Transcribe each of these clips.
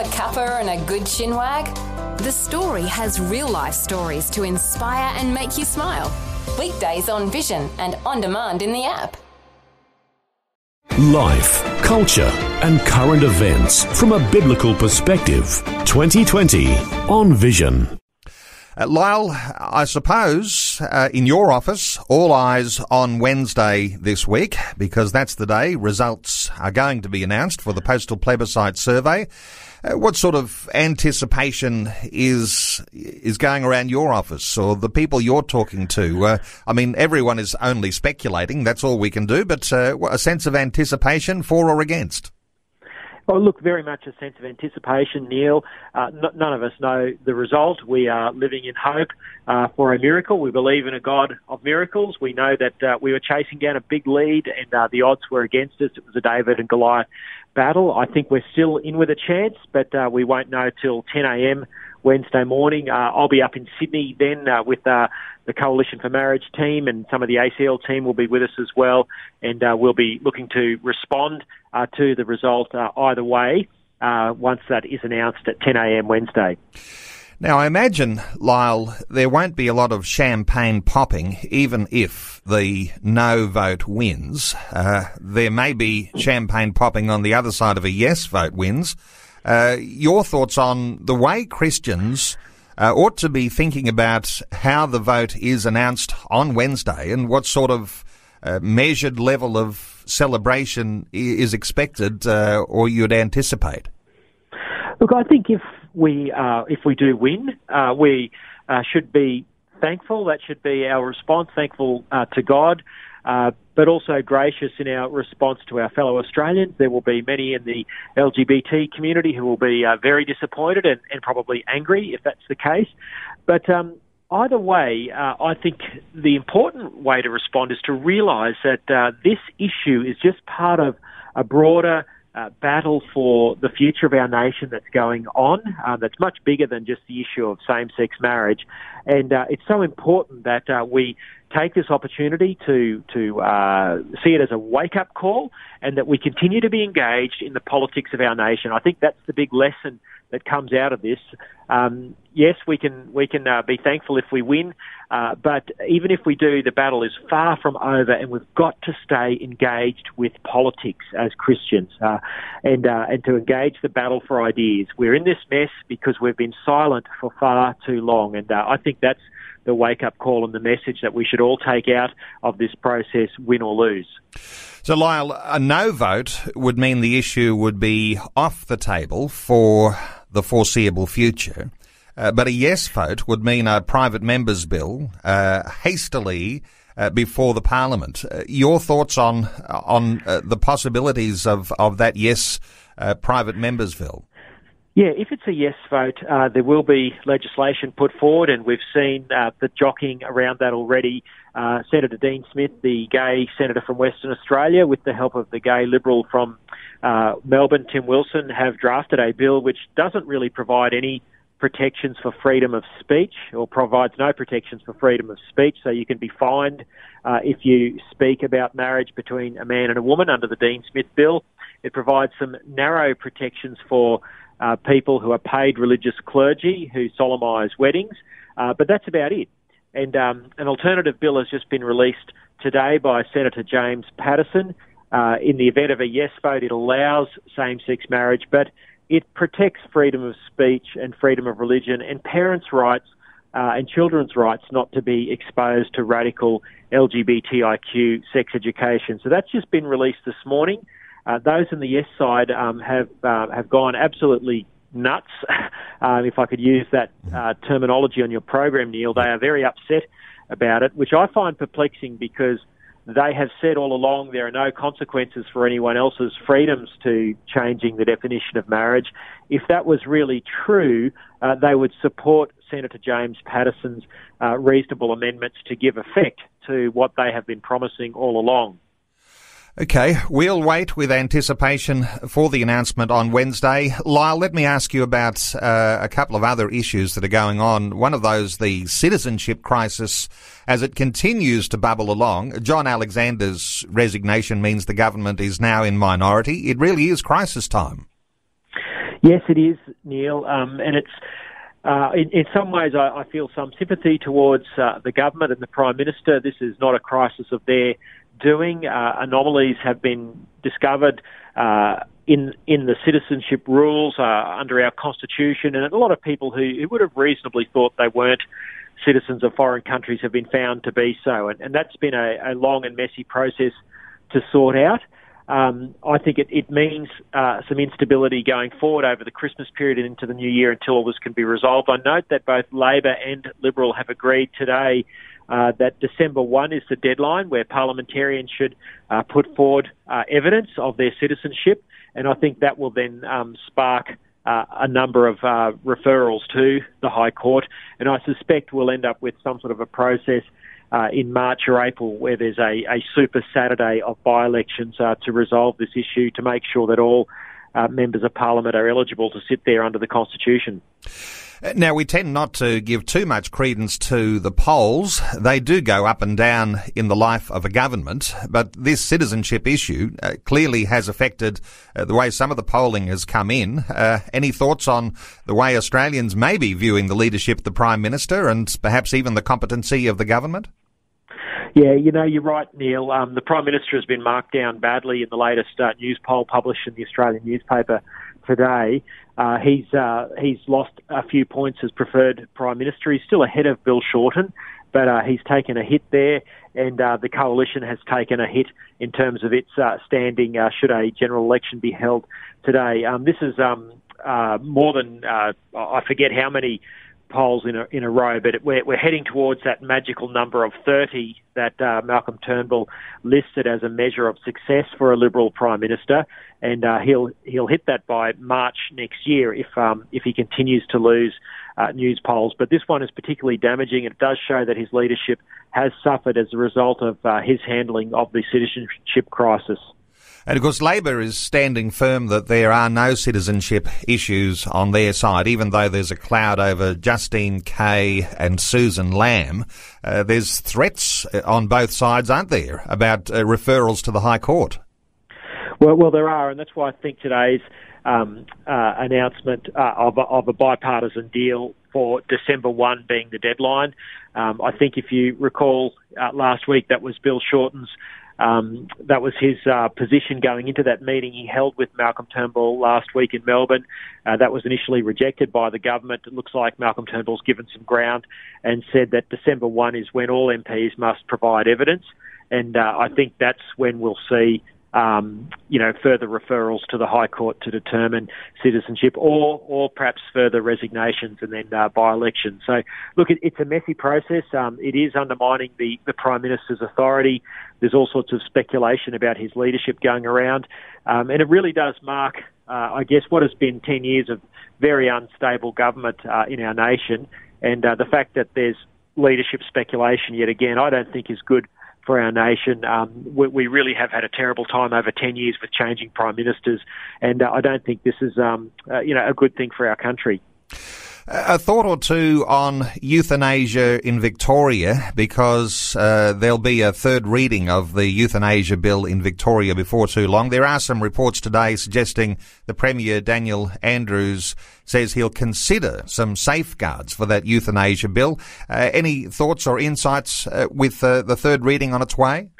a cuppa and a good chinwag? The Story has real life stories to inspire and make you smile. Weekdays on Vision and on demand in the app. Life, culture, and current events from a biblical perspective. 2020 on Vision. Uh, Lyle, I suppose uh, in your office, all eyes on Wednesday this week because that's the day results are going to be announced for the postal plebiscite survey. Uh, what sort of anticipation is is going around your office or the people you're talking to? Uh, I mean, everyone is only speculating. That's all we can do. But uh, a sense of anticipation for or against. Well, look, very much a sense of anticipation, Neil. Uh, n- none of us know the result. We are living in hope uh, for a miracle. We believe in a God of miracles. We know that uh, we were chasing down a big lead and uh, the odds were against us. It was a David and Goliath battle. I think we're still in with a chance, but uh, we won't know till 10 a.m. Wednesday morning. Uh, I'll be up in Sydney then uh, with uh, the Coalition for Marriage team and some of the ACL team will be with us as well, and uh, we'll be looking to respond uh, to the result uh, either way once that is announced at 10 a.m. Wednesday. Now, I imagine, Lyle, there won't be a lot of champagne popping, even if the no vote wins. There may be champagne popping on the other side of a yes vote wins. Uh, your thoughts on the way Christians uh, ought to be thinking about how the vote is announced on Wednesday and what sort of uh, measured level of celebration is expected uh, or you'd anticipate? Look, I think if we uh, if we do win, we should be thankful. That should be our response. Thankful to God, but also gracious in our response to our fellow Australians. There will be many in the LGBT community who will be uh, very disappointed and, and, probably angry if that's the case. But um, either way, I think the important way to respond is to realise that this issue is just part of a broader uh, battle for the future of our nation that's going on. Uh, that's much bigger than just the issue of same-sex marriage, and uh, it's so important that uh, we take this opportunity to to uh, see it as a wake-up call, and that we continue to be engaged in the politics of our nation. I think that's the big lesson that comes out of this. Um, yes, we can we can uh, be thankful if we win, uh, but even if we do, the battle is far from over, and we've got to stay engaged with politics as Christians, uh, and uh, and to engage the battle for ideas. We're in this mess because we've been silent for far too long, and uh, I think that's the wake up call and the message that we should all take out of this process, win or lose. So, Lyle, a no vote would mean the issue would be off the table for the foreseeable future. Uh, but a yes vote would mean a private member's bill uh, hastily uh, before the parliament. Uh, your thoughts on on uh, the possibilities of, of that yes uh, private members bill? Yeah, if it's a yes vote, there will be legislation put forward, and we've seen the jockeying around that already. Senator Dean Smith, the gay senator from Western Australia, with the help of the gay liberal from uh, Melbourne, Tim Wilson, have drafted a bill which doesn't really provide any protections for freedom of speech or provides no protections for freedom of speech. So you can be fined uh, if you speak about marriage between a man and a woman under the Dean Smith bill. It provides some narrow protections for uh, people who are paid religious clergy who solemnise weddings, uh, but that's about it. And um, an alternative bill has just been released today by Senator James Paterson. Uh, in the event of a yes vote, it allows same-sex marriage, but it protects freedom of speech and freedom of religion and parents' rights uh, and children's rights not to be exposed to radical LGBTIQ sex education. So that's just been released this morning. Uh, those on the yes side um, have uh, have gone absolutely nuts, um, if I could use that uh, terminology on your program, Neil. They are very upset about it, which I find perplexing because they have said all along there are no consequences for anyone else's freedoms to changing the definition of marriage. If that was really true, uh, they would support Senator James Paterson's uh, reasonable amendments to give effect to what they have been promising all along. Okay, we'll wait with anticipation for the announcement on Wednesday. Lyle, let me ask you about uh, a couple of other issues that are going on. One of those, the citizenship crisis, as it continues to bubble along. John Alexander's resignation means the government is now in minority. It really is crisis time. Yes, it is, Neil, um, and it's uh, in, in, some ways I, I, feel some sympathy towards uh, the government and the prime minister. This is not a crisis of their doing. Uh, anomalies have been discovered uh, in in the citizenship rules uh, under our constitution, and a lot of people who, would have reasonably thought they weren't citizens of foreign countries have been found to be so, and, and that's been a, a long and messy process to sort out. Um, I think it, it means uh, some instability going forward over the Christmas period and into the new year until all this can be resolved. I note that both Labor and Liberal have agreed today uh, that December 1 is the deadline where parliamentarians should uh, put forward uh, evidence of their citizenship, and I think that will then um, spark uh, a number of uh, referrals to the High Court, and I suspect we'll end up with some sort of a process uh, in March or April where there's a, a super Saturday of by elections uh, to resolve this issue to make sure that all uh, members of Parliament are eligible to sit there under the Constitution. Now, we tend not to give too much credence to the polls. They do go up and down in the life of a government, but this citizenship issue uh, clearly has affected uh, the way some of the polling has come in. Uh, any thoughts on the way Australians may be viewing the leadership of the Prime Minister and perhaps even the competency of the government? Yeah, you know, you're right, Neil. Um, the Prime Minister has been marked down badly in the latest uh, Newspoll published in the Australian newspaper today. Uh, he's uh, he's lost a few points as preferred prime minister. He's still ahead of Bill Shorten, but uh, he's taken a hit there, and uh, the coalition has taken a hit in terms of its uh, standing. Uh, should a general election be held today, um, this is um, more than I forget how many polls in a, in a row, but we're, we're heading towards that magical number of 30 that uh, Malcolm Turnbull listed as a measure of success for a Liberal Prime Minister, and uh, he'll he'll hit that by March next year if um, if he continues to lose uh, Newspolls. But this one is particularly damaging, it does show that his leadership has suffered as a result of uh, his handling of the citizenship crisis. And of course, Labor is standing firm that there are no citizenship issues on their side, even though there's a cloud over Justine Keay and Susan Lamb. Uh, there's threats uh, on both sides, aren't there, about uh, referrals to the High Court? Well, well, there are, and that's why I think today's um, uh, announcement uh, of, a, of a bipartisan deal for December 1 being the deadline. Um, I think if you recall uh, last week, that was Bill Shorten's um, that was his uh, position going into that meeting he held with Malcolm Turnbull last week in Melbourne. Uh, that was initially rejected by the government. It looks like Malcolm Turnbull's given some ground and said that December 1 is when all MPs must provide evidence. And uh, I think that's when we'll see um, you know, further referrals to the High Court to determine citizenship, or or perhaps further resignations and then uh, by election. So, look, it, it's a messy process. Um, it is undermining the the Prime Minister's authority. There's all sorts of speculation about his leadership going around, um, and it really does mark, uh, I guess, what has been ten years of very unstable government uh, in our nation, and uh, the fact that there's leadership speculation yet again, I don't think is good for our nation. Um, we, we, really have had a terrible time over 10 years with changing prime ministers, and uh, I don't think this is, um, uh, you know, a good thing for our country. A thought or two on euthanasia in Victoria because uh, there'll be a third reading of the euthanasia bill in Victoria before too long. There are some reports today suggesting the Premier Daniel Andrews says he'll consider some safeguards for that euthanasia bill. Uh, any thoughts or insights uh, with uh, the third reading on its way?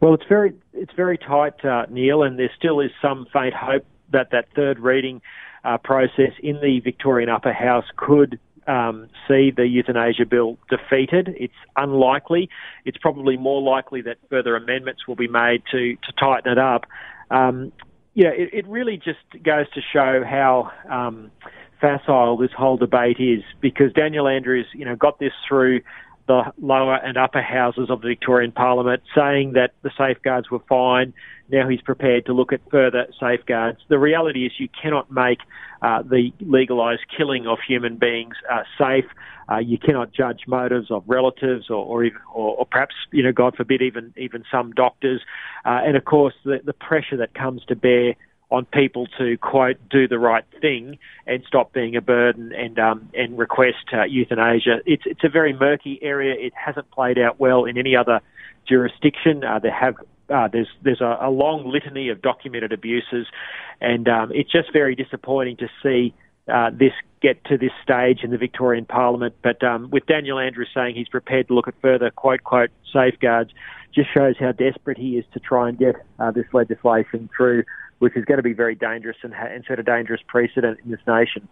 Well, it's very it's very tight, uh, Neil, and there still is some faint hope that that third reading uh, process in the Victorian Upper House could um, see the euthanasia bill defeated. It's unlikely. It's probably more likely that further amendments will be made to to tighten it up. Um, yeah, it, it, really just goes to show how um, facile this whole debate is because Daniel Andrews, you know, got this through the lower and upper houses of the Victorian Parliament, saying that the safeguards were fine. Now he's prepared to look at further safeguards. The reality is you cannot make uh, the legalised killing of human beings uh, safe. Uh, you cannot judge motives of relatives or, or, even, or, or, perhaps, you know, God forbid, even even some doctors. Uh, and of course, the, the pressure that comes to bear on people to quote do the right thing and stop being a burden and um, and request uh, euthanasia. It's it's a very murky area. It hasn't played out well in any other jurisdiction. Uh, there have uh, there's there's a, a, long litany of documented abuses, and um, it's just very disappointing to see uh, this get to this stage in the Victorian Parliament. But um, with Daniel Andrews saying he's prepared to look at further quote quote safeguards, just shows how desperate he is to try and get uh, this legislation through, which is going to be very dangerous and, ha- and set a dangerous precedent in this nation.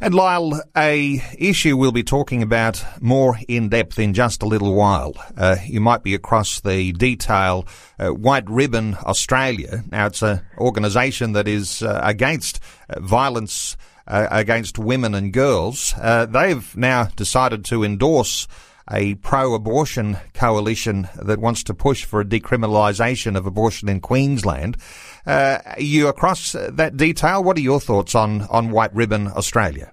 And Lyle, a issue we'll be talking about more in depth in just a little while. Uh, you might be across the detail. Uh, White Ribbon Australia. Now, it's an organisation that is uh, against uh, violence uh, against women and girls. Uh, they've now decided to endorse a pro-abortion coalition that wants to push for a decriminalisation of abortion in Queensland. Uh, you across that detail? What are your thoughts on, on White Ribbon Australia?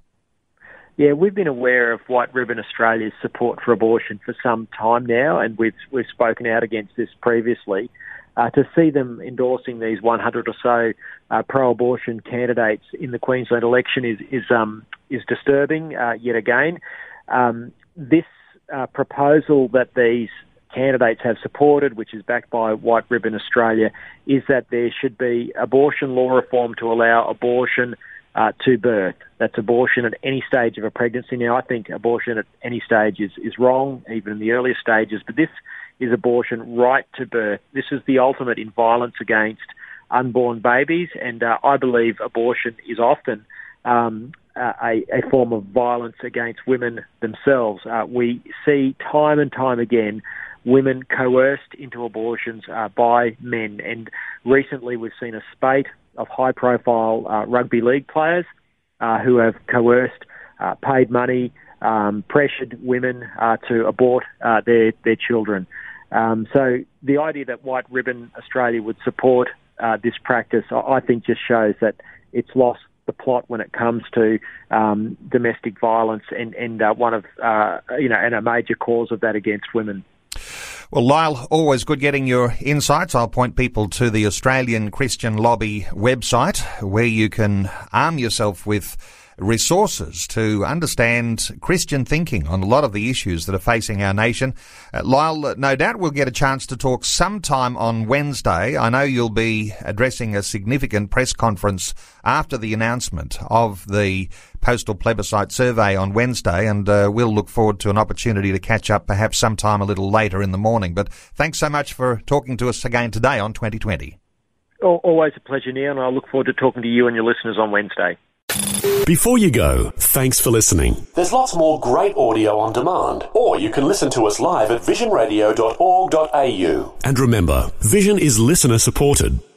Yeah, we've been aware of White Ribbon Australia's support for abortion for some time now, and we've we've spoken out against this previously. Uh, to see them endorsing these 100 or so uh, pro-abortion candidates in the Queensland election is is um, is disturbing uh, yet again. Um, this uh, proposal that these candidates have supported, which is backed by White Ribbon Australia, is that there should be abortion law reform to allow abortion uh, to birth. That's abortion at any stage of a pregnancy. Now, I think abortion at any stage is, is wrong, even in the earlier stages, but this is abortion right to birth. This is the ultimate in violence against unborn babies, and uh, I believe abortion is often um, a, a, form of violence against women themselves. Uh, we see time and time again women coerced into abortions uh, by men, and recently we've seen a spate of high-profile uh, rugby league players uh, who have coerced, uh, paid money, um, pressured women uh, to abort their their children. Um, so the idea that White Ribbon Australia would support this practice, I think, just shows that it's lost the plot when it comes to um, domestic violence and, and uh, one of, uh, you know, and a major cause of that against women. Well, Lyle, always good getting your insights. I'll point people to the Australian Christian Lobby website where you can arm yourself with resources to understand Christian thinking on a lot of the issues that are facing our nation. Uh, Lyle, no doubt we'll get a chance to talk sometime on Wednesday. I know you'll be addressing a significant press conference after the announcement of the postal plebiscite survey on Wednesday, and uh, we'll look forward to an opportunity to catch up perhaps sometime a little later in the morning. But thanks so much for talking to us again today on 2020. Always a pleasure, Neil, and I look forward to talking to you and your listeners on Wednesday. Before you go, thanks for listening. There's lots more great audio on demand, or you can listen to us live at visionradio.org.au. And remember, Vision is listener supported.